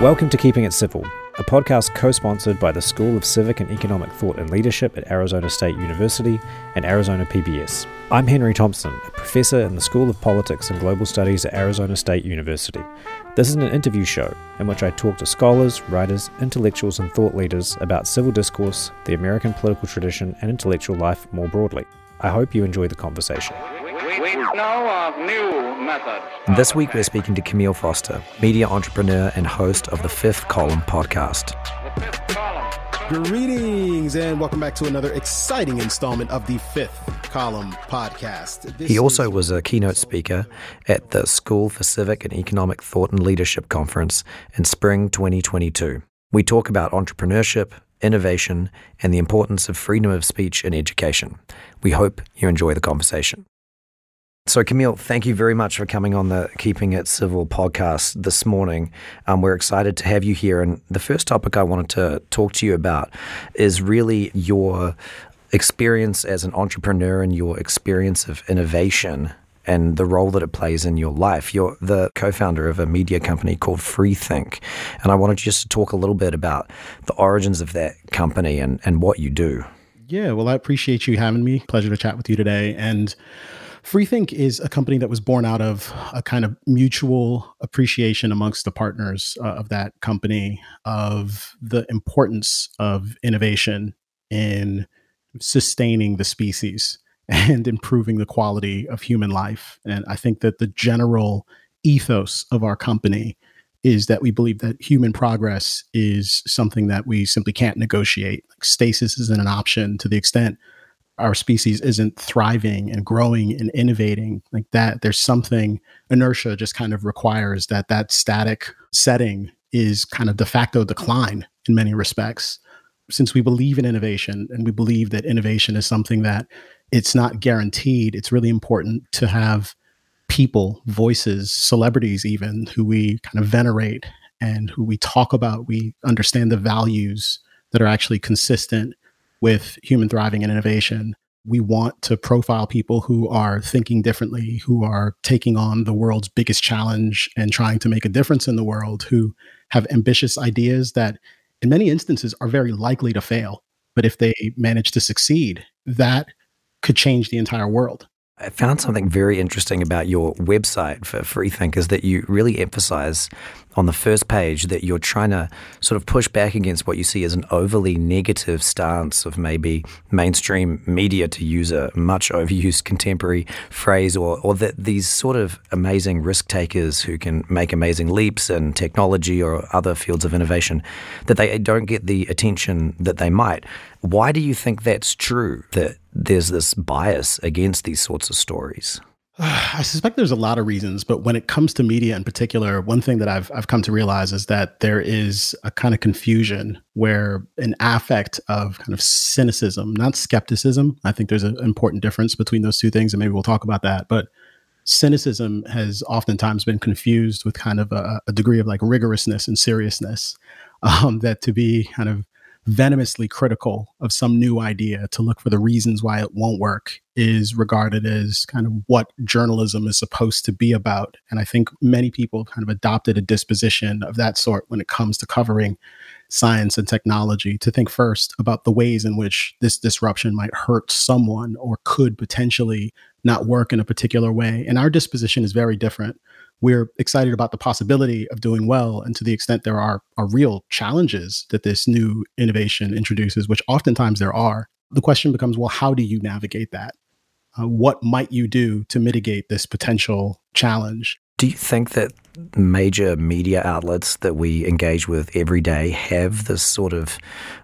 Welcome to Keeping It Civil, a podcast co sponsored by the School of Civic and Economic Thought and Leadership at Arizona State University and Arizona PBS. I'm Henry Thompson, a professor in the School of Politics and Global Studies at Arizona State University. This is an interview show in which I talk to scholars, writers, intellectuals, and thought leaders about civil discourse, the American political tradition, and intellectual life more broadly. I hope you enjoy the conversation. We know of new methods. This week we're speaking to Camille Foster, media entrepreneur and host of the Fifth Column podcast. Greetings and welcome back to another exciting installment of the Fifth Column podcast. This he also was a keynote speaker at the School for Civic and Economic Thought and Leadership Conference in spring 2022. We talk about entrepreneurship, innovation, and the importance of freedom of speech in education. We hope you enjoy the conversation. So, Camille, thank you very much for coming on the Keeping It Civil podcast this morning. Um, we're excited to have you here. And the first topic I wanted to talk to you about is really your experience as an entrepreneur and your experience of innovation and the role that it plays in your life. You're the co founder of a media company called Freethink. And I wanted just to talk a little bit about the origins of that company and, and what you do. Yeah, well, I appreciate you having me. Pleasure to chat with you today. And Freethink is a company that was born out of a kind of mutual appreciation amongst the partners uh, of that company of the importance of innovation in sustaining the species and improving the quality of human life. And I think that the general ethos of our company is that we believe that human progress is something that we simply can't negotiate. Like stasis isn't an option to the extent our species isn't thriving and growing and innovating like that there's something inertia just kind of requires that that static setting is kind of de facto decline in many respects. Since we believe in innovation and we believe that innovation is something that it's not guaranteed it's really important to have people voices celebrities even who we kind of venerate and who we talk about we understand the values that are actually consistent with human thriving and innovation. We want to profile people who are thinking differently, who are taking on the world's biggest challenge and trying to make a difference in the world, who have ambitious ideas that, in many instances, are very likely to fail. But if they manage to succeed, that could change the entire world. I found something very interesting about your website for Freethink is that you really emphasize on the first page that you're trying to sort of push back against what you see as an overly negative stance of maybe mainstream media, to use a much overused contemporary phrase, or, or that these sort of amazing risk takers who can make amazing leaps in technology or other fields of innovation, that they don't get the attention that they might. Why do you think that's true, that there's this bias against these sorts of stories? I suspect there's a lot of reasons, but when it comes to media in particular, one thing that I've I've come to realize is that there is a kind of confusion where an affect of kind of cynicism, not skepticism. I think there's an important difference between those two things, and maybe we'll talk about that. But cynicism has oftentimes been confused with kind of a, a degree of like rigorousness and seriousness. Um, that to be kind of venomously critical of some new idea to look for the reasons why it won't work is regarded as kind of what journalism is supposed to be about. And I think many people kind of adopted a disposition of that sort when it comes to covering science and technology to think first about the ways in which this disruption might hurt someone or could potentially not work in a particular way. And our disposition is very different we're excited about the possibility of doing well. And to the extent there are, are real challenges that this new innovation introduces, which oftentimes there are, the question becomes well, how do you navigate that? Uh, what might you do to mitigate this potential challenge? Do you think that major media outlets that we engage with every day have this sort of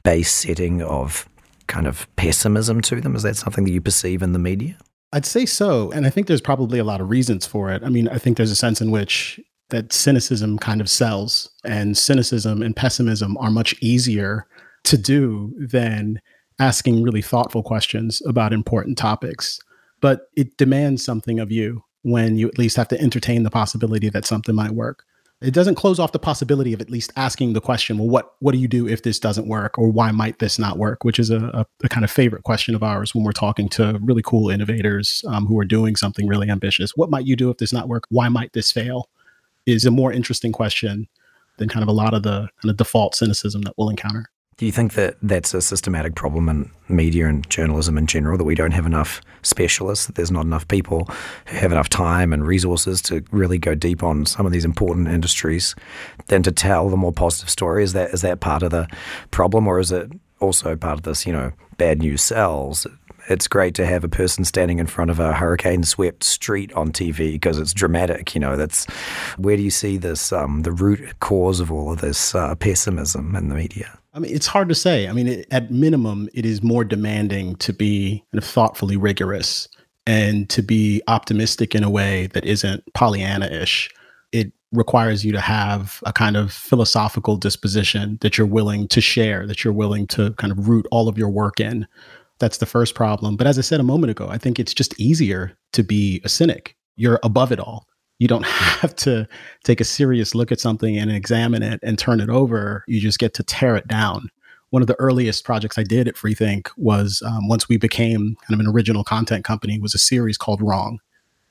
base setting of kind of pessimism to them? Is that something that you perceive in the media? I'd say so. And I think there's probably a lot of reasons for it. I mean, I think there's a sense in which that cynicism kind of sells, and cynicism and pessimism are much easier to do than asking really thoughtful questions about important topics. But it demands something of you when you at least have to entertain the possibility that something might work. It doesn't close off the possibility of at least asking the question well what what do you do if this doesn't work or why might this not work? which is a, a, a kind of favorite question of ours when we're talking to really cool innovators um, who are doing something really ambitious. What might you do if this not work? Why might this fail? is a more interesting question than kind of a lot of the kind of default cynicism that we'll encounter. Do you think that that's a systematic problem in media and journalism in general, that we don't have enough specialists, that there's not enough people who have enough time and resources to really go deep on some of these important industries than to tell the more positive story? Is that, is that part of the problem, or is it also part of this, you know, bad news sells? it's great to have a person standing in front of a hurricane swept street on TV because it's dramatic. You know, that's where do you see this, um, the root cause of all of this uh, pessimism in the media? I mean, it's hard to say. I mean, it, at minimum, it is more demanding to be kind of thoughtfully rigorous and to be optimistic in a way that isn't Pollyanna ish. It requires you to have a kind of philosophical disposition that you're willing to share, that you're willing to kind of root all of your work in. That's the first problem. But as I said a moment ago, I think it's just easier to be a cynic. You're above it all. You don't have to take a serious look at something and examine it and turn it over. You just get to tear it down. One of the earliest projects I did at Freethink was um, once we became kind of an original content company was a series called Wrong,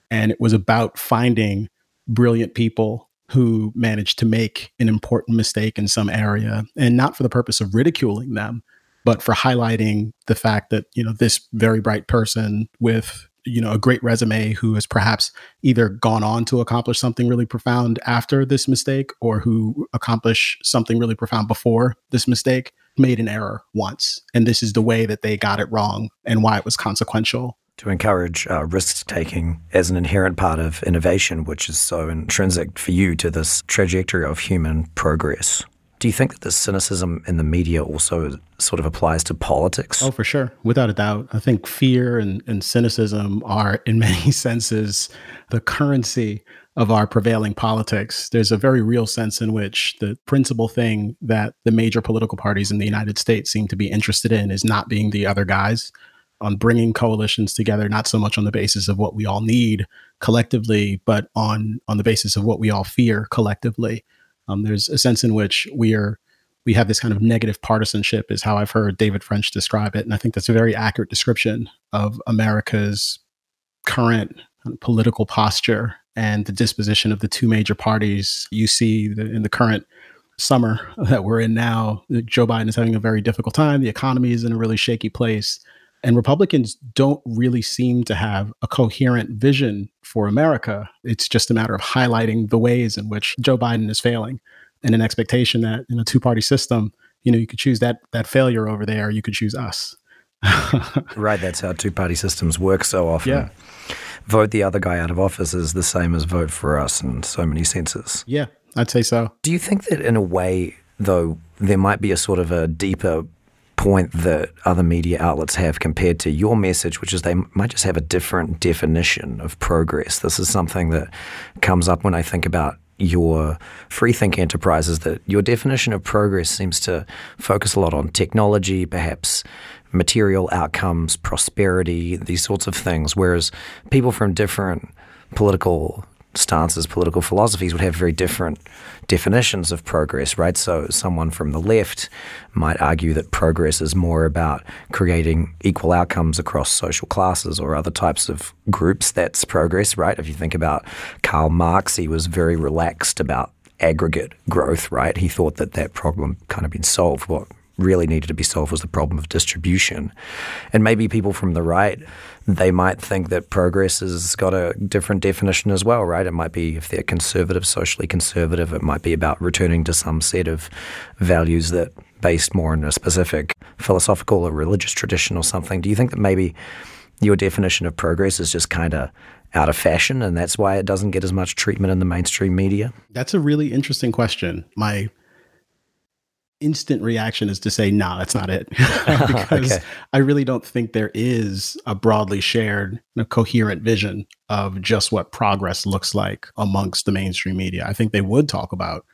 and it was about finding brilliant people who managed to make an important mistake in some area, and not for the purpose of ridiculing them, but for highlighting the fact that you know this very bright person with you know a great resume who has perhaps either gone on to accomplish something really profound after this mistake or who accomplished something really profound before this mistake made an error once and this is the way that they got it wrong and why it was consequential to encourage uh, risk taking as an inherent part of innovation, which is so intrinsic for you to this trajectory of human progress. Do you think that the cynicism in the media also sort of applies to politics? Oh, for sure. Without a doubt. I think fear and, and cynicism are, in many senses, the currency of our prevailing politics. There's a very real sense in which the principal thing that the major political parties in the United States seem to be interested in is not being the other guys, on bringing coalitions together, not so much on the basis of what we all need collectively, but on, on the basis of what we all fear collectively. Um, there's a sense in which we are we have this kind of negative partisanship, is how I've heard David French describe it, and I think that's a very accurate description of America's current political posture and the disposition of the two major parties. You see the, in the current summer that we're in now, Joe Biden is having a very difficult time. The economy is in a really shaky place. And Republicans don't really seem to have a coherent vision for America. It's just a matter of highlighting the ways in which Joe Biden is failing and an expectation that in a two party system, you know, you could choose that that failure over there, you could choose us. right, that's how two party systems work so often. Yeah. Vote the other guy out of office is the same as vote for us in so many senses. Yeah, I'd say so. Do you think that in a way, though, there might be a sort of a deeper point that other media outlets have compared to your message, which is they might just have a different definition of progress. This is something that comes up when I think about your Freethink enterprises that your definition of progress seems to focus a lot on technology, perhaps material outcomes, prosperity, these sorts of things, whereas people from different political stances, political philosophies would have very different definitions of progress, right? So, someone from the left might argue that progress is more about creating equal outcomes across social classes or other types of groups. That's progress, right? If you think about Karl Marx, he was very relaxed about aggregate growth, right? He thought that that problem kind of been solved. What really needed to be solved was the problem of distribution. And maybe people from the right, they might think that progress has got a different definition as well, right? It might be, if they're conservative, socially conservative, it might be about returning to some set of values that based more in a specific philosophical or religious tradition or something. Do you think that maybe your definition of progress is just kind of out of fashion and that's why it doesn't get as much treatment in the mainstream media? That's a really interesting question. My instant reaction is to say, no, nah, that's not it. because okay. I really don't think there is a broadly shared, know, coherent vision of just what progress looks like amongst the mainstream media. I think they would talk about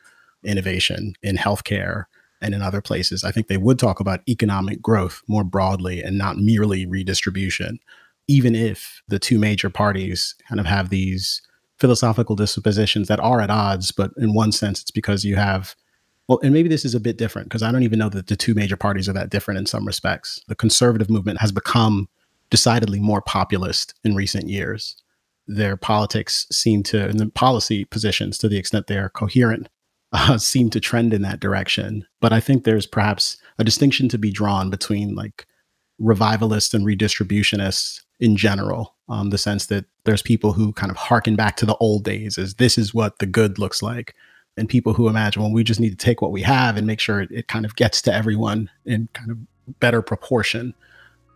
innovation in healthcare and in other places. I think they would talk about economic growth more broadly and not merely redistribution, even if the two major parties kind of have these philosophical dispositions that are at odds. But in one sense, it's because you have well, and maybe this is a bit different because I don't even know that the two major parties are that different in some respects. The conservative movement has become decidedly more populist in recent years. Their politics seem to, and the policy positions, to the extent they're coherent, uh, seem to trend in that direction. But I think there's perhaps a distinction to be drawn between like revivalists and redistributionists in general, um, the sense that there's people who kind of harken back to the old days as this is what the good looks like. And people who imagine, well, we just need to take what we have and make sure it, it kind of gets to everyone in kind of better proportion.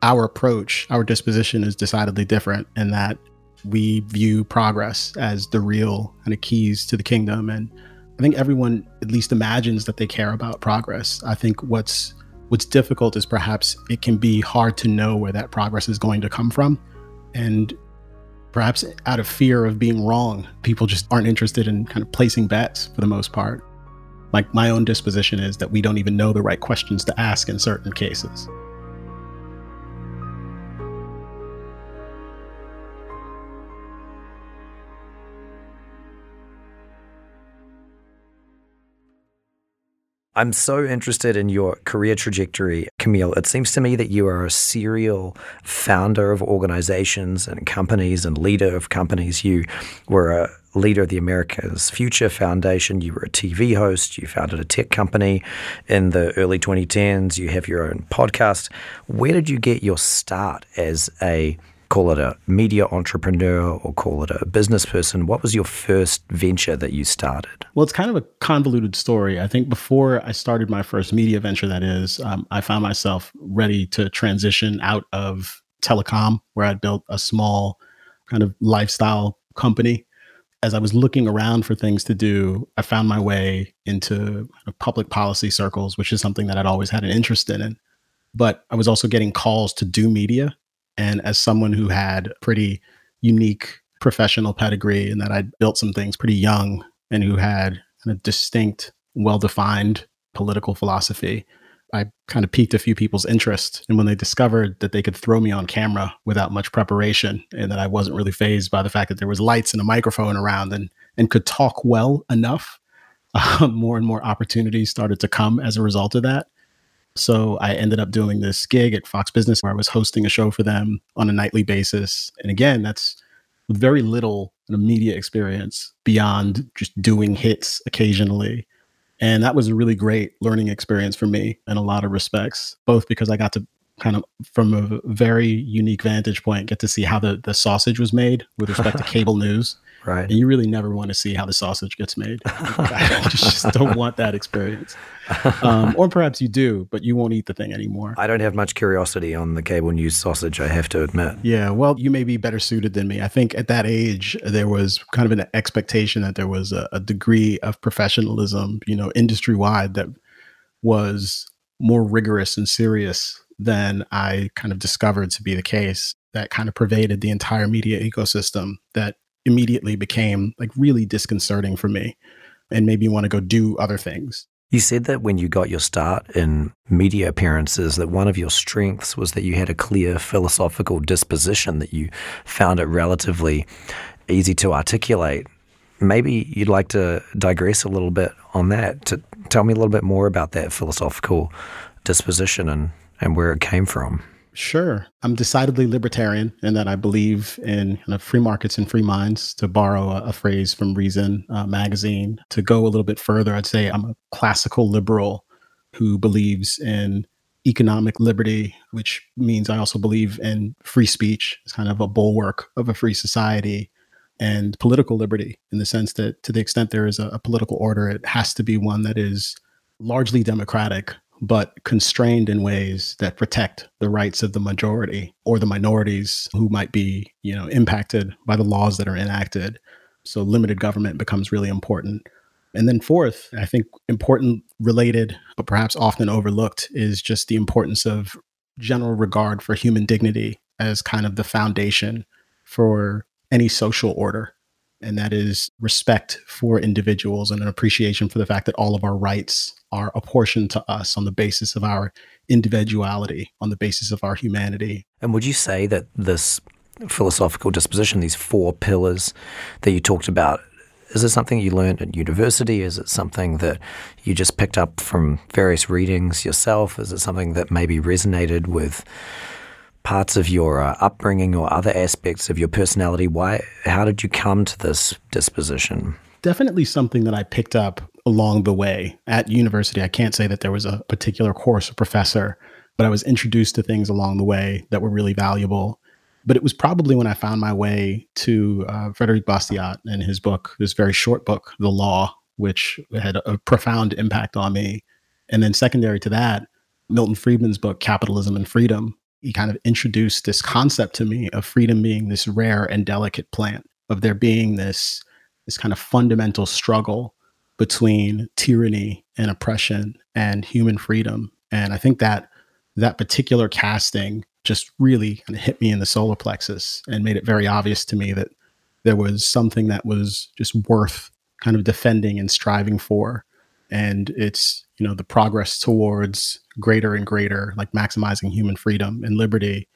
Our approach, our disposition is decidedly different in that we view progress as the real kind of keys to the kingdom. And I think everyone at least imagines that they care about progress. I think what's what's difficult is perhaps it can be hard to know where that progress is going to come from. And perhaps out of fear of being wrong, people just aren't interested in kind of placing bets for the most part. Like my own disposition is that we don't even know the right questions to ask in certain cases. I'm so interested in your career trajectory, Camille. It seems to me that you are a serial founder of organizations and companies and leader of companies. You were a leader of the America's Future Foundation. You were a TV host. You founded a tech company in the early 2010s. You have your own podcast. Where did you get your start as a call it a media entrepreneur or call it a business person. What was your first venture that you started? Well, it's kind of a convoluted story. I think before I started my first media venture, that is, um, I found myself ready to transition out of telecom, where I'd built a small kind of lifestyle company. As I was looking around for things to do, I found my way into public policy circles, which is something that I'd always had an interest in. But I was also getting calls to do media and as someone who had pretty unique professional pedigree and that I'd built some things pretty young and who had a distinct, well defined political philosophy, I kind of piqued a few people's interest. And when they discovered that they could throw me on camera without much preparation and that I wasn't really fazed by the fact that there was lights and a microphone around and, and could talk well enough, uh, more and more opportunities started to come as a result of that. So I ended up doing this gig at Fox Business where I was hosting a show for them on a nightly basis. And again, that's very little an media experience beyond just doing hits occasionally. And that was a really great learning experience for me in a lot of respects, both because I got to kind of from a very unique vantage point get to see how the, the sausage was made with respect to cable news Right. And you really never want to see how the sausage gets made. I just don't want that experience. Um, or perhaps you do, but you won't eat the thing anymore. I don't have much curiosity on the cable news sausage, I have to admit. Yeah, well, you may be better suited than me. I think at that age, there was kind of an expectation that there was a, a degree of professionalism, you know, industry wide that was more rigorous and serious than I kind of discovered to be the case that kind of pervaded the entire media ecosystem that immediately became like really disconcerting for me and made me want to go do other things. You said that when you got your start in media appearances, that one of your strengths was that you had a clear philosophical disposition, that you found it relatively easy to articulate. Maybe you'd like to digress a little bit on that, to tell me a little bit more about that philosophical disposition and, and where it came from. Sure. I'm decidedly libertarian in that I believe in kind of free markets and free minds, to borrow a, a phrase from Reason uh, magazine. To go a little bit further, I'd say I'm a classical liberal who believes in economic liberty, which means I also believe in free speech as kind of a bulwark of a free society, and political liberty in the sense that to the extent there is a, a political order, it has to be one that is largely democratic but constrained in ways that protect the rights of the majority or the minorities who might be, you know, impacted by the laws that are enacted. So limited government becomes really important. And then fourth, I think important related but perhaps often overlooked is just the importance of general regard for human dignity as kind of the foundation for any social order and that is respect for individuals and an appreciation for the fact that all of our rights are apportioned to us on the basis of our individuality, on the basis of our humanity. And would you say that this philosophical disposition, these four pillars that you talked about, is it something you learned at university? Is it something that you just picked up from various readings yourself? Is it something that maybe resonated with parts of your uh, upbringing or other aspects of your personality? Why? How did you come to this disposition? Definitely something that I picked up along the way. At university, I can't say that there was a particular course or professor, but I was introduced to things along the way that were really valuable. But it was probably when I found my way to uh, Frederick Bastiat and his book, this very short book, The Law, which had a profound impact on me. And then, secondary to that, Milton Friedman's book, Capitalism and Freedom. He kind of introduced this concept to me of freedom being this rare and delicate plant, of there being this, this kind of fundamental struggle between tyranny and oppression and human freedom. And I think that that particular casting just really kind of hit me in the solar plexus and made it very obvious to me that there was something that was just worth kind of defending and striving for. And it's, you know, the progress towards greater and greater, like maximizing human freedom and liberty,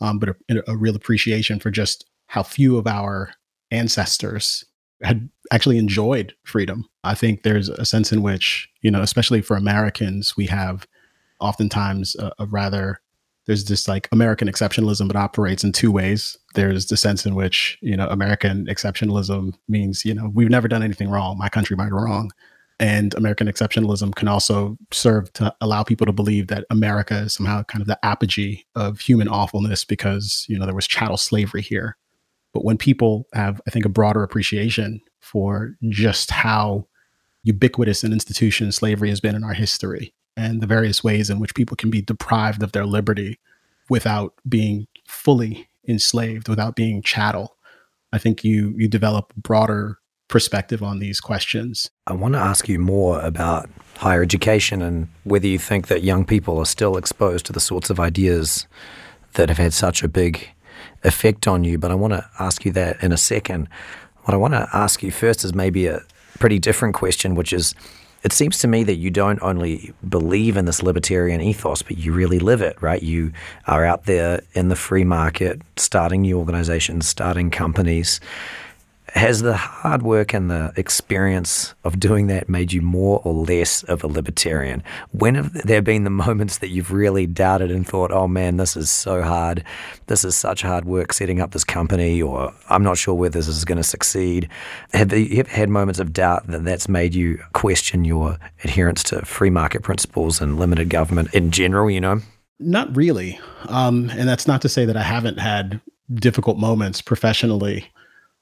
um, but a, a real appreciation for just how few of our ancestors had actually enjoyed freedom. I think there's a sense in which, you know, especially for Americans, we have oftentimes a, a rather there's this like American exceptionalism that operates in two ways. There's the sense in which, you know, American exceptionalism means, you know, we've never done anything wrong. My country might wrong. And American exceptionalism can also serve to allow people to believe that America is somehow kind of the apogee of human awfulness because, you know, there was chattel slavery here. But when people have, I think, a broader appreciation for just how ubiquitous an institution slavery has been in our history and the various ways in which people can be deprived of their liberty without being fully enslaved, without being chattel, I think you you develop broader perspective on these questions. I want to ask you more about higher education and whether you think that young people are still exposed to the sorts of ideas that have had such a big effect on you. But I want to ask you that in a second. What I want to ask you first is maybe a pretty different question, which is it seems to me that you don't only believe in this libertarian ethos, but you really live it, right? You are out there in the free market, starting new organizations, starting companies. Has the hard work and the experience of doing that made you more or less of a libertarian? When have there been the moments that you've really doubted and thought, oh man, this is so hard. This is such hard work setting up this company, or I'm not sure whether this is going to succeed? Have you ever had moments of doubt that that's made you question your adherence to free market principles and limited government in general, you know? Not really. Um, and that's not to say that I haven't had difficult moments professionally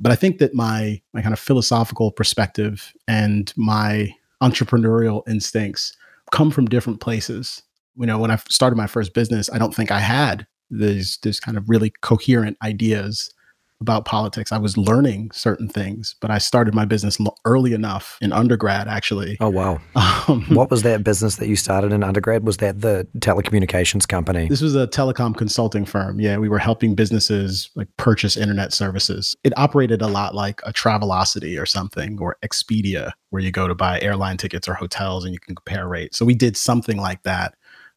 but I think that my my kind of philosophical perspective and my entrepreneurial instincts come from different places. You know, when I started my first business, I don't think I had these this kind of really coherent ideas about politics. I was learning certain things, but I started my business early enough in undergrad, actually. Oh, wow. Um, what was that business that you started in undergrad? Was that the telecommunications company? This was a telecom consulting firm. Yeah, we were helping businesses like purchase internet services. It operated a lot like a Travelocity or something or Expedia, where you go to buy airline tickets or hotels and you can compare rates. So we did something like that,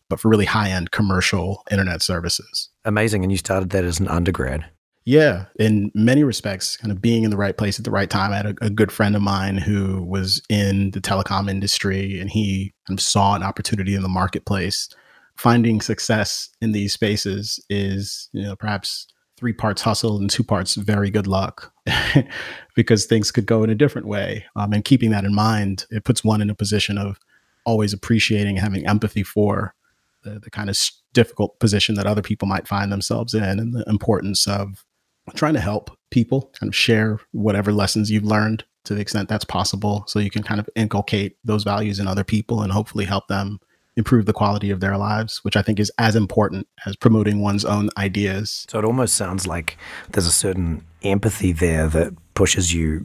but for really high end commercial internet services. Amazing. And you started that as an undergrad. Yeah, in many respects, kind of being in the right place at the right time. I had a, a, good friend of mine who was in the telecom industry and he kind of saw an opportunity in the marketplace. Finding success in these spaces is, you know, perhaps three parts hustle and two parts very good luck because things could go in a different way. Um, and keeping that in mind, it puts one in a position of always appreciating, having empathy for the, the kind of difficult position that other people might find themselves in and the importance of trying to help people kind of share whatever lessons you've learned to the extent that's possible so you can kind of inculcate those values in other people and hopefully help them improve the quality of their lives which i think is as important as promoting one's own ideas. So it almost sounds like there's a certain empathy there that pushes you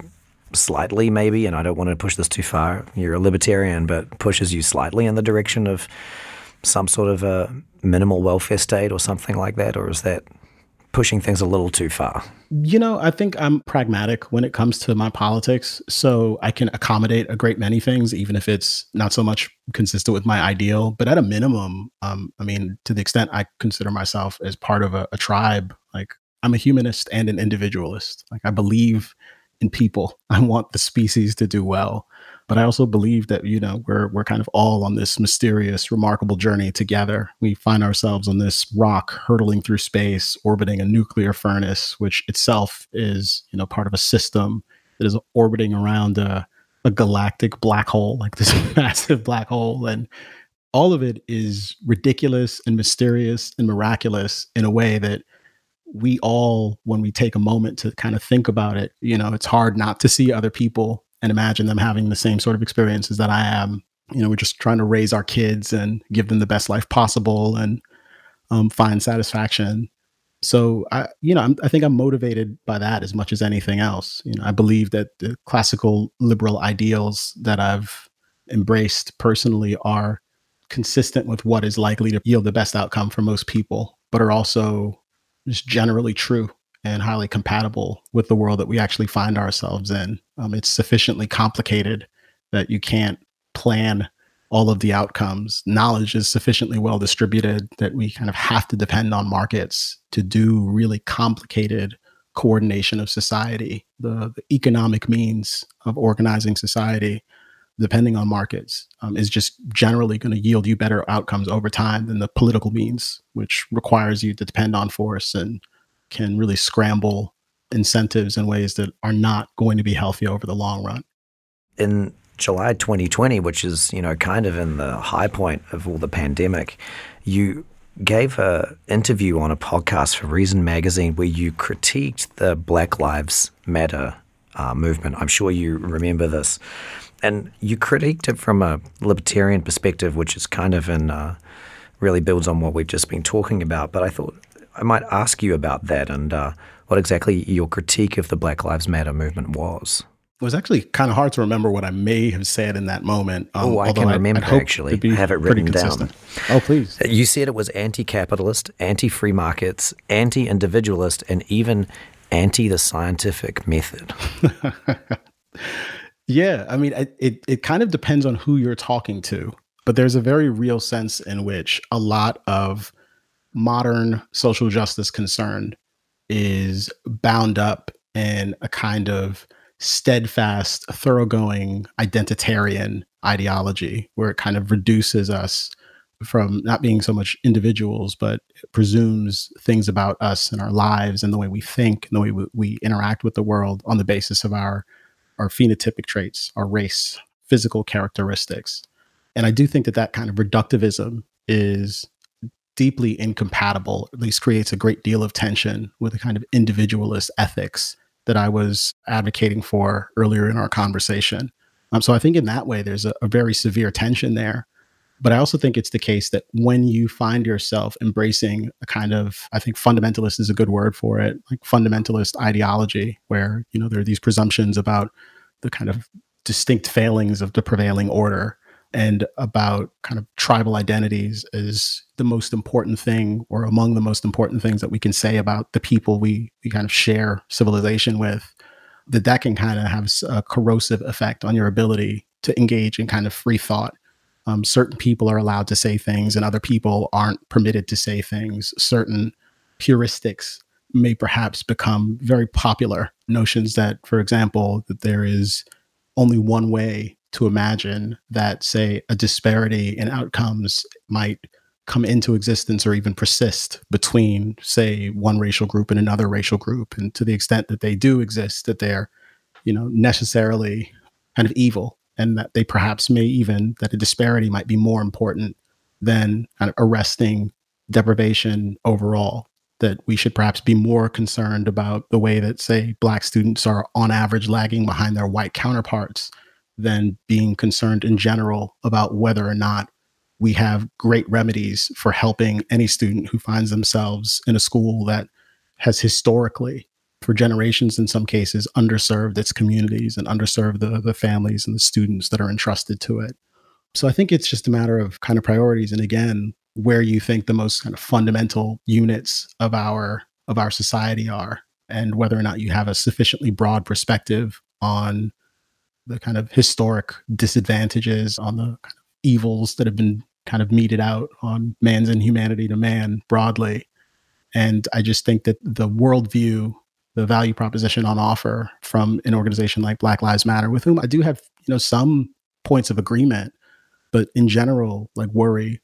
slightly maybe and i don't want to push this too far. You're a libertarian but pushes you slightly in the direction of some sort of a minimal welfare state or something like that or is that pushing things a little too far? You know, I think I'm pragmatic when it comes to my politics. So I can accommodate a great many things, even if it's not so much consistent with my ideal. But at a minimum, um, I mean, to the extent I consider myself as part of a, a tribe, like I'm a humanist and an individualist. Like I believe in people. I want the species to do well. But I also believe that, you know, we're we're kind of all on this mysterious, remarkable journey together. We find ourselves on this rock hurtling through space, orbiting a nuclear furnace, which itself is, you know, part of a system that is orbiting around a, a galactic black hole, like this massive black hole. And all of it is ridiculous and mysterious and miraculous in a way that we all, when we take a moment to kind of think about it, you know, it's hard not to see other people and imagine them having the same sort of experiences that I am. You know, we're just trying to raise our kids and give them the best life possible and um, find satisfaction. So I, you know, I'm, I think I'm motivated by that as much as anything else. You know, I believe that the classical liberal ideals that I've embraced personally are consistent with what is likely to yield the best outcome for most people, but are also just generally true and highly compatible with the world that we actually find ourselves in. Um, it's sufficiently complicated that you can't plan all of the outcomes. Knowledge is sufficiently well distributed that we kind of have to depend on markets to do really complicated coordination of society. The, the economic means of organizing society, depending on markets, um, is just generally going to yield you better outcomes over time than the political means, which requires you to depend on force and can really scramble incentives in ways that are not going to be healthy over the long run. In July 2020, which is, you know, kind of in the high point of all the pandemic, you gave a interview on a podcast for Reason Magazine where you critiqued the Black Lives Matter uh, movement. I'm sure you remember this. And you critiqued it from a libertarian perspective, which is kind of in, uh, really builds on what we've just been talking about. But I thought I might ask you about that and uh, what exactly your critique of the Black Lives Matter movement was. It was actually kind of hard to remember what I may have said in that moment. Um, oh, I can remember I'd, I'd actually. I have it written down. Oh, please. You said it was anti capitalist, anti free markets, anti individualist, and even anti the scientific method. yeah. I mean, it, it kind of depends on who you're talking to, but there's a very real sense in which a lot of modern social justice concern is bound up in a kind of steadfast, thoroughgoing identitarian ideology where it kind of reduces us from not being so much individuals, but presumes things about us and our lives and the way we think and the way we, we interact with the world on the basis of our our phenotypic traits, our race, physical characteristics. And I do think that that kind of reductivism is deeply incompatible, at least creates a great deal of tension with the kind of individualist ethics that I was advocating for earlier in our conversation. Um, so I think in that way, there's a, a very severe tension there. But I also think it's the case that when you find yourself embracing a kind of, I think fundamentalist is a good word for it, like fundamentalist ideology, where, you know, there are these presumptions about the kind of distinct failings of the prevailing order and about kind of tribal identities is the most important thing or among the most important things that we can say about the people we, we kind of share civilization with that that can kind of have a corrosive effect on your ability to engage in kind of free thought. Um, certain people are allowed to say things and other people aren't permitted to say things. Certain heuristics may perhaps become very popular. Notions that for example that there is only one way to imagine that, say, a disparity in outcomes might come into existence or even persist between, say, one racial group and another racial group. And to the extent that they do exist, that they're, you know, necessarily kind of evil and that they perhaps may even, that a disparity might be more important than kind of arresting deprivation overall. That we should perhaps be more concerned about the way that, say, Black students are on average lagging behind their white counterparts than being concerned in general about whether or not we have great remedies for helping any student who finds themselves in a school that has historically for generations in some cases underserved its communities and underserved the, the families and the students that are entrusted to it. So i think it's just a matter of kind of priorities and again where you think the most kind of fundamental units of our of our society are and whether or not you have a sufficiently broad perspective on the kind of historic disadvantages, on the kind of evils that have been kind of meted out on man's inhumanity to man broadly. And I just think that the worldview, the value proposition on offer from an organization like Black Lives Matter, with whom I do have, you know, some points of agreement, but in general, like worry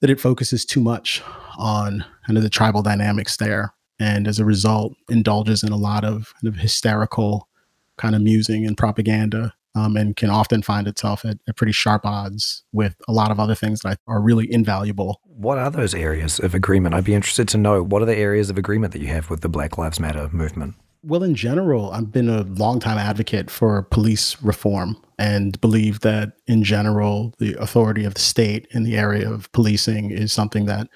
that it focuses too much on kind of the tribal dynamics there. And as a result, indulges in a lot of kind of hysterical kind of musing and propaganda um, and can often find itself at, at, pretty sharp odds with a lot of other things that are really invaluable. What are those areas of agreement? I'd be interested to know what are the areas of agreement that you have with the Black Lives Matter movement? Well, in general, I've been a longtime advocate for police reform and believe that, in general, the authority of the state in the area of policing is something that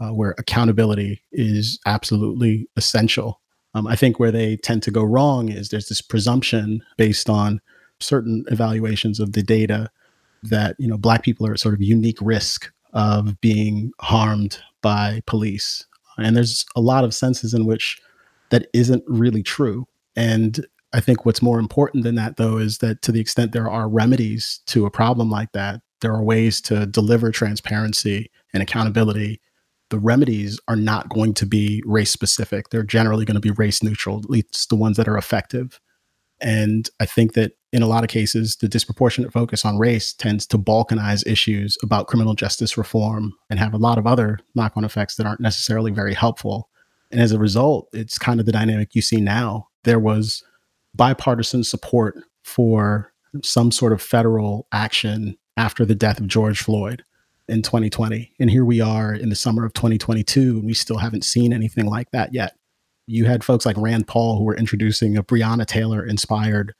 uh, where accountability is absolutely essential. Um, I think where they tend to go wrong is there's this presumption based on certain evaluations of the data that you know black people are at sort of unique risk of being harmed by police, and there's a lot of senses in which that isn't really true. And I think what's more important than that, though, is that to the extent there are remedies to a problem like that, there are ways to deliver transparency and accountability the remedies are not going to be race specific. They're generally going to be race neutral, at least the ones that are effective. And I think that in a lot of cases, the disproportionate focus on race tends to balkanize issues about criminal justice reform and have a lot of other knock on effects that aren't necessarily very helpful. And as a result, it's kind of the dynamic you see now. There was bipartisan support for some sort of federal action after the death of George Floyd in 2020. And here we are in the summer of 2022, and we still haven't seen anything like that yet. You had folks like Rand Paul who were introducing a Breonna Taylor inspired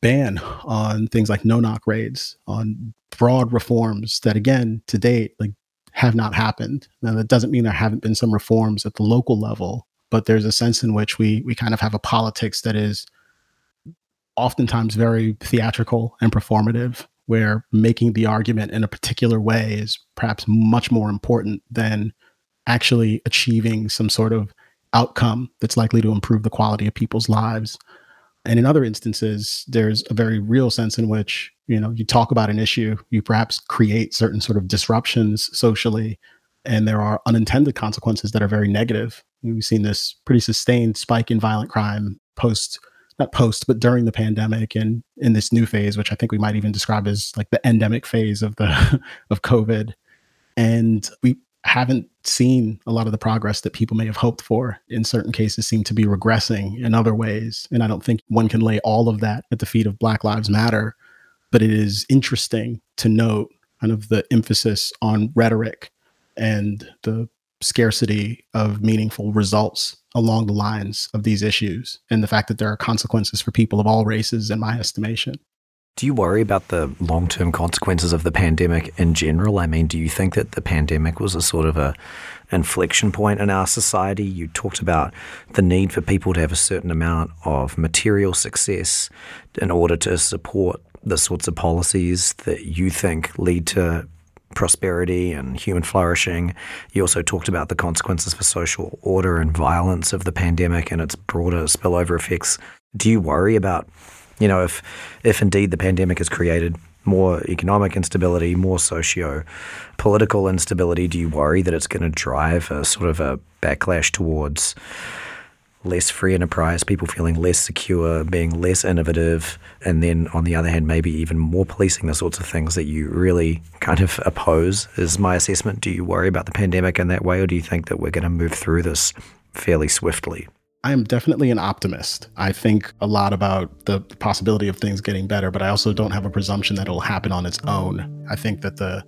ban on things like no knock raids, on broad reforms that, again, to date, like have not happened. Now, that doesn't mean there haven't been some reforms at the local level, but there's a sense in which we we kind of have a politics that is oftentimes very theatrical and performative where making the argument in a particular way is perhaps much more important than actually achieving some sort of outcome that's likely to improve the quality of people's lives. And in other instances, there's a very real sense in which, you know, you talk about an issue, you perhaps create certain sort of disruptions socially, and there are unintended consequences that are very negative. We've seen this pretty sustained spike in violent crime post not post, but during the pandemic and in this new phase, which I think we might even describe as like the endemic phase of the of COVID. And we haven't seen a lot of the progress that people may have hoped for. In certain cases, seem to be regressing in other ways. And I don't think one can lay all of that at the feet of Black Lives Matter. But it is interesting to note kind of the emphasis on rhetoric and the scarcity of meaningful results along the lines of these issues and the fact that there are consequences for people of all races, in my estimation. Do you worry about the long term consequences of the pandemic in general? I mean, do you think that the pandemic was a sort of a inflection point in our society? You talked about the need for people to have a certain amount of material success in order to support the sorts of policies that you think lead to prosperity and human flourishing. You also talked about the consequences for social order and violence of the pandemic and its broader spillover effects. Do you worry about, you know, if if indeed the pandemic has created more economic instability, more socio political instability, do you worry that it's going to drive a sort of a backlash towards less free enterprise, people feeling less secure, being less innovative, and then on the other hand, maybe even more policing the sorts of things that you really kind of oppose, is my assessment. Do you worry about the pandemic in that way, or do you think that we're going to move through this fairly swiftly? I am definitely an optimist. I think a lot about the possibility of things getting better, but I also don't have a presumption that it'll happen on its own. I think that the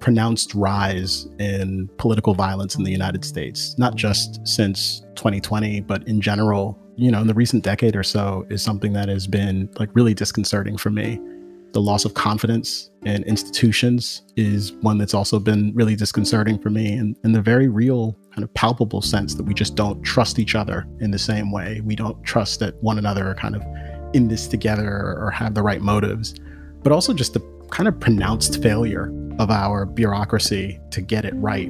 pronounced rise in political violence in the United States, not just since 2020, but in general, you know, in the recent decade or so, is something that has been like really disconcerting for me. The loss of confidence in institutions is one that's also been really disconcerting for me, and, and the very real kind of palpable sense that we just don't trust each other in the same way. We don't trust that one another are kind of in this together or have the right motives, but also just the kind of pronounced failure of our bureaucracy to get it right.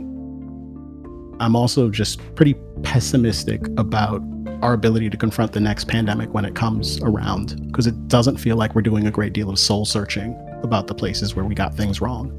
I'm also just pretty pessimistic about our ability to confront the next pandemic when it comes around because it doesn't feel like we're doing a great deal of soul searching about the places where we got things wrong.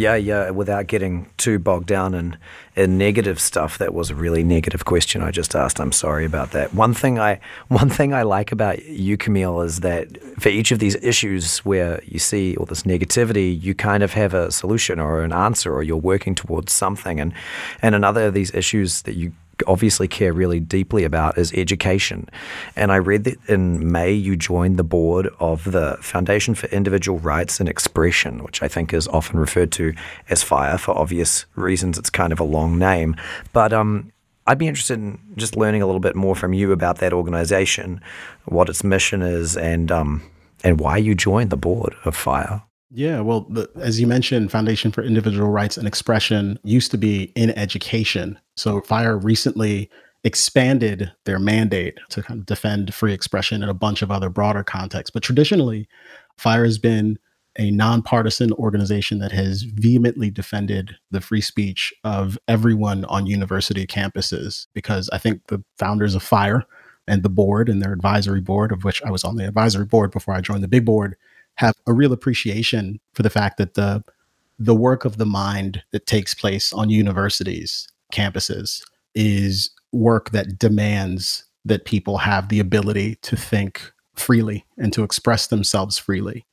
Yeah, yeah. Without getting too bogged down in, in negative stuff, that was a really negative question I just asked. I'm sorry about that. One thing I one thing I like about you, Camille, is that for each of these issues where you see all this negativity, you kind of have a solution or an answer, or you're working towards something. And and another of these issues that you obviously care really deeply about is education. And I read that in May you joined the board of the Foundation for Individual Rights and Expression, which I think is often referred to as FIRE for obvious reasons. It's kind of a long name. But um, I'd be interested in just learning a little bit more from you about that organization, what its mission is, and um, and why you joined the board of FIRE. Yeah, well, the, as you mentioned, Foundation for Individual Rights and Expression used to be in education. So FIRE recently expanded their mandate to kind of defend free expression in a bunch of other broader contexts. But traditionally, FIRE has been a nonpartisan organization that has vehemently defended the free speech of everyone on university campuses because I think the founders of FIRE and the board and their advisory board, of which I was on the advisory board before I joined the big board, have a real appreciation for the fact that the the work of the mind that takes place on universities campuses is work that demands that people have the ability to think freely and to express themselves freely.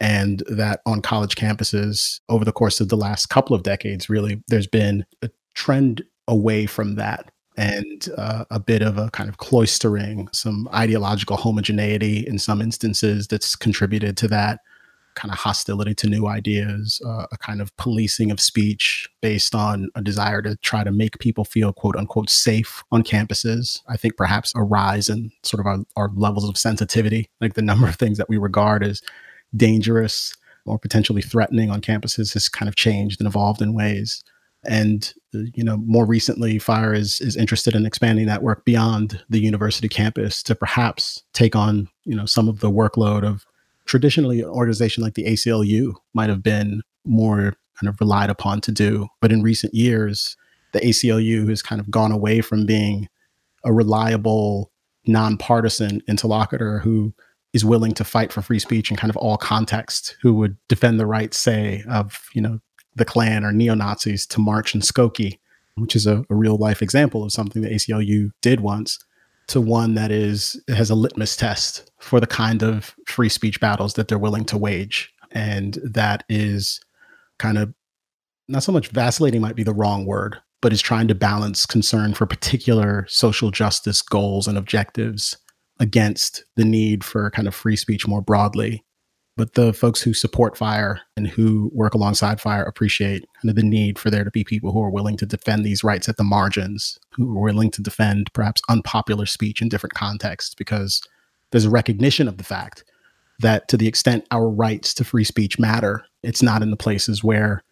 And that on college campuses over the course of the last couple of decades really there's been a trend away from that and uh, a bit of a kind of cloistering, some ideological homogeneity in some instances that's contributed to that kind of hostility to new ideas, uh, a kind of policing of speech based on a desire to try to make people feel quote unquote safe on campuses. I think perhaps a rise in sort of our, our levels of sensitivity, like the number of things that we regard as dangerous or potentially threatening on campuses has kind of changed and evolved in ways and uh, you know more recently fire is is interested in expanding that work beyond the university campus to perhaps take on you know some of the workload of traditionally an organization like the ACLU might have been more kind of relied upon to do. But in recent years the ACLU has kind of gone away from being a reliable nonpartisan interlocutor who is willing to fight for free speech in kind of all contexts, who would defend the rights, say, of you know the Klan or neo Nazis to march in Skokie, which is a, a, real life example of something the ACLU did once, to one that is has a litmus test for the kind of free speech battles that they're willing to wage, and that is kind of not so much vacillating might be the wrong word, but is trying to balance concern for particular social justice goals and objectives against the need for kind of free speech more broadly but the folks who support fire and who work alongside fire appreciate kind of the need for there to be people who are willing to defend these rights at the margins who are willing to defend perhaps unpopular speech in different contexts because there's a recognition of the fact that to the extent our rights to free speech matter it's not in the places where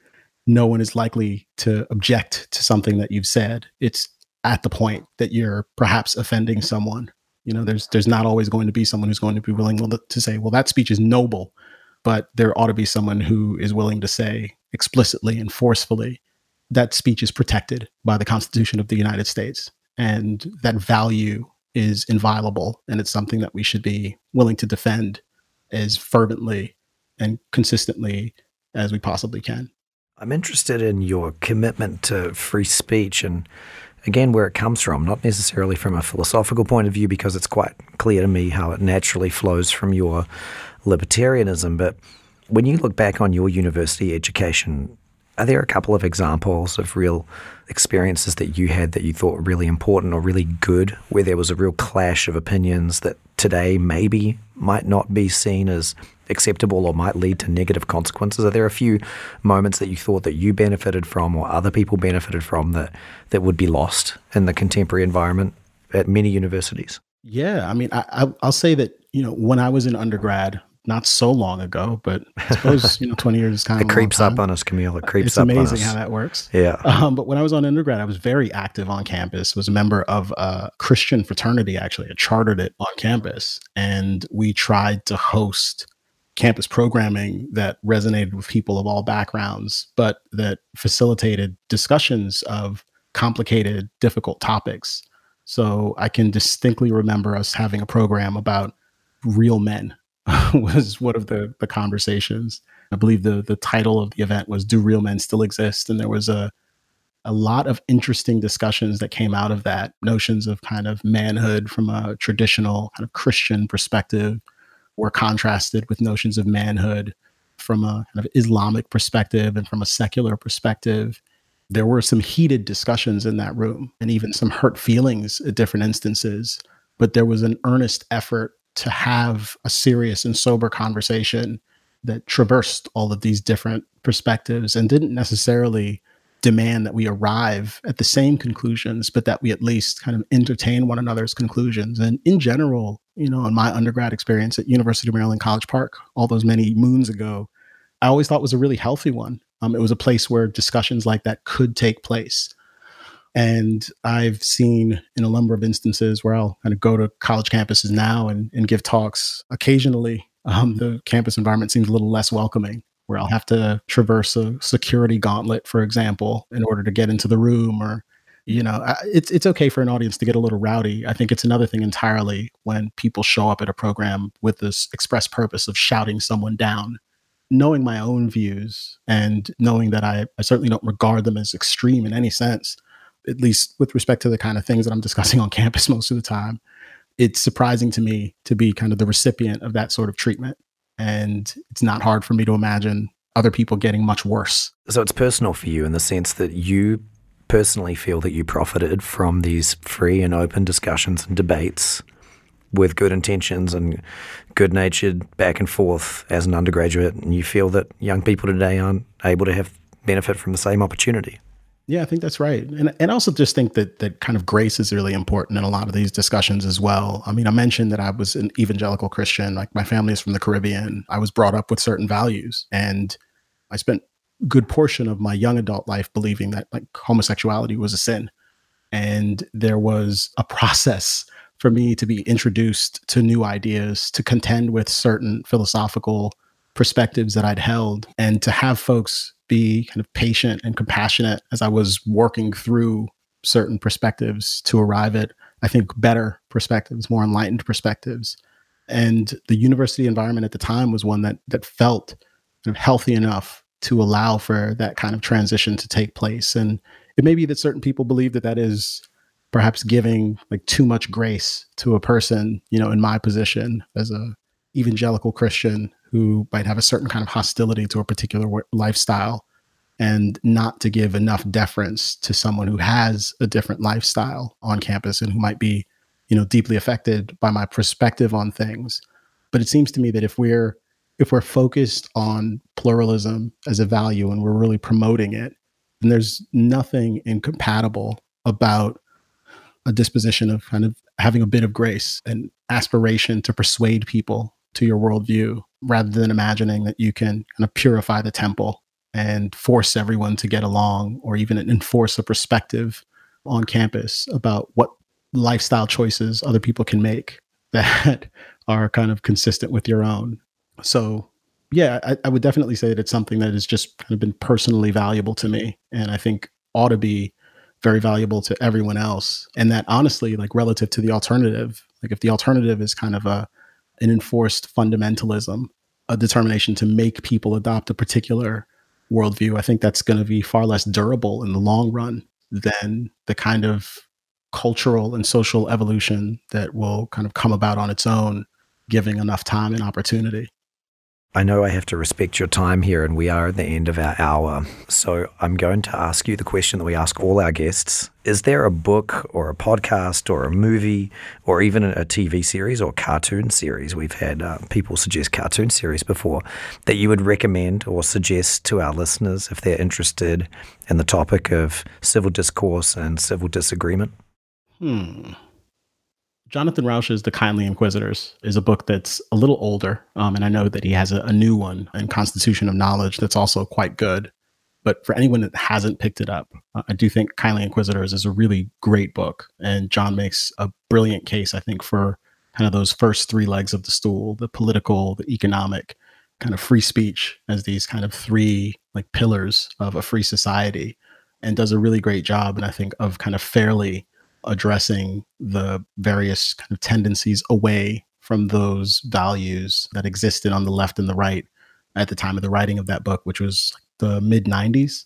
no one is likely to object to something that you've said. It's at the point that you're perhaps offending someone you know, there's there's not always going to be someone who's going to be willing to say, well, that speech is noble, but there ought to be someone who is willing to say explicitly and forcefully that speech is protected by the Constitution of the United States, and that value is inviolable, and it's something that we should be willing to defend as fervently and consistently as we possibly can. I'm interested in your commitment to free speech and again, where it comes from, not necessarily from a philosophical point of view, because it's quite clear to me how it naturally flows from your libertarianism. But when you look back on your university education, are there a couple of examples of real experiences that you had that you thought were really important or really good, where there was a real clash of opinions that today maybe might not be seen as acceptable or might lead to negative consequences? Are there a few moments that you thought that you benefited from or other people benefited from that, that would be lost in the contemporary environment at many universities? Yeah, I mean, I, will say that you know when I was in undergrad, not so long ago, but I suppose you know twenty years is kind of it creeps up on us, Kmele. It creeps it's up. It's amazing how that works. Yeah. Um, but when I was on undergrad, I was very active on campus. Was a member of a Christian fraternity. Actually, I chartered it on campus, and we tried to host campus programming that resonated with people of all backgrounds, but that facilitated discussions of complicated, difficult topics. So I can distinctly remember us having a program about real men was one of the the conversations. I believe the the title of the event was "Do Real Men Still Exist?" and there was a a lot of interesting discussions that came out of that notions of kind of manhood from a traditional kind of Christian perspective were contrasted with notions of manhood from a kind of Islamic perspective and from a secular perspective. There were some heated discussions in that room and even some hurt feelings at different instances, but there was an earnest effort to have a serious and sober conversation that traversed all of these different perspectives and didn't necessarily demand that we arrive at the same conclusions, but that we at least kind of entertain one another's conclusions. And in general, you know, in my undergrad experience at University of Maryland College Park, all those many moons ago, I always thought was a really healthy one. Um, it was a place where discussions like that could take place. And I've seen in a number of instances where I'll kind of go to college campuses now and, and give talks. Occasionally, um, the campus environment seems a little less welcoming where I'll have to traverse a security gauntlet, for example, in order to get into the room or you know it's it's okay for an audience to get a little rowdy i think it's another thing entirely when people show up at a program with this express purpose of shouting someone down knowing my own views and knowing that I, I certainly don't regard them as extreme in any sense at least with respect to the kind of things that i'm discussing on campus most of the time it's surprising to me to be kind of the recipient of that sort of treatment and it's not hard for me to imagine other people getting much worse. So it's personal for you in the sense that you personally feel that you profited from these free and open discussions and debates with good intentions and good natured back and forth as an undergraduate, and you feel that young people today aren't able to have benefit from the same opportunity. Yeah, I think that's right. And and also just think that that kind of grace is really important in a lot of these discussions as well. I mean, I mentioned that I was an evangelical Christian, like my family is from the Caribbean. I was brought up with certain values and I spent a good portion of my young adult life believing that like homosexuality was a sin. And there was a process for me to be introduced to new ideas, to contend with certain philosophical perspectives that I'd held, and to have folks be kind of patient and compassionate as I was working through certain perspectives to arrive at, I think, better perspectives, more enlightened perspectives. And the university environment at the time was one that that felt kind of healthy enough to allow for that kind of transition to take place. And it may be that certain people believe that that is perhaps giving like too much grace to a person, you know, in my position as a evangelical Christian who might have a certain kind of hostility to a particular lifestyle and not to give enough deference to someone who has a different lifestyle on campus and who might be, you know, deeply affected by my perspective on things. But it seems to me that if we're if we're focused on pluralism as a value and we're really promoting it, then there's nothing incompatible about a disposition of kind of having a bit of grace and aspiration to persuade people to your worldview rather than imagining that you can kind of purify the temple and force everyone to get along or even enforce a perspective on campus about what lifestyle choices other people can make that are kind of consistent with your own. So, yeah, I, I, would definitely say that it's something that has just kind of been personally valuable to me. And I think ought to be very valuable to everyone else. And that honestly, like relative to the alternative, like if the alternative is kind of a an enforced fundamentalism, a determination to make people adopt a particular worldview, I think that's going to be far less durable in the long run than the kind of cultural and social evolution that will kind of come about on its own, giving enough time and opportunity. I know I have to respect your time here, and we are at the end of our hour. So I'm going to ask you the question that we ask all our guests Is there a book or a podcast or a movie or even a TV series or cartoon series? We've had uh, people suggest cartoon series before that you would recommend or suggest to our listeners if they're interested in the topic of civil discourse and civil disagreement? Hmm. Jonathan Rauch's The Kindly Inquisitors is a book that's a little older. Um, and I know that he has a, a new one in Constitution of Knowledge that's also quite good. But for anyone that hasn't picked it up, uh, I do think Kindly Inquisitors is a really great book. And John makes a brilliant case, I think, for kind of those first three legs of the stool the political, the economic, kind of free speech as these kind of three like pillars of a free society and does a really great job and i think of kind of fairly addressing the various kind of tendencies away from those values that existed on the left and the right at the time of the writing of that book, which was the mid 90s.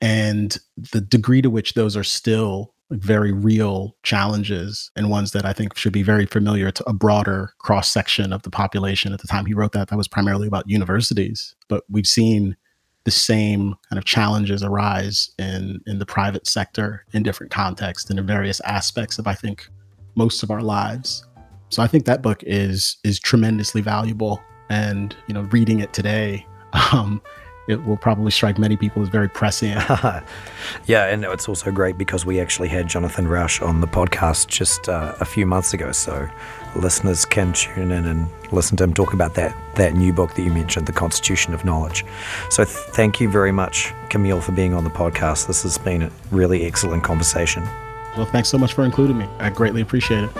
And the degree to which those are still very real challenges and ones that I think should be very familiar to a broader cross section of the population. At the time he wrote that, that was primarily about universities. But we've seen the same kind of challenges arise in in the private sector in different contexts and in various aspects of I think most of our lives. So I think that book is is tremendously valuable, and you know, reading it today, um, it will probably strike many people as very prescient. yeah, and it's also great because we actually had Jonathan Rauch on the podcast just uh, a few months ago, so listeners can tune in and listen to him talk about that that new book that you mentioned, The Constitution of Knowledge. So th- thank you very much, Kmele, for being on the podcast. This has been a really excellent conversation. Well, thanks so much for including me. I greatly appreciate it.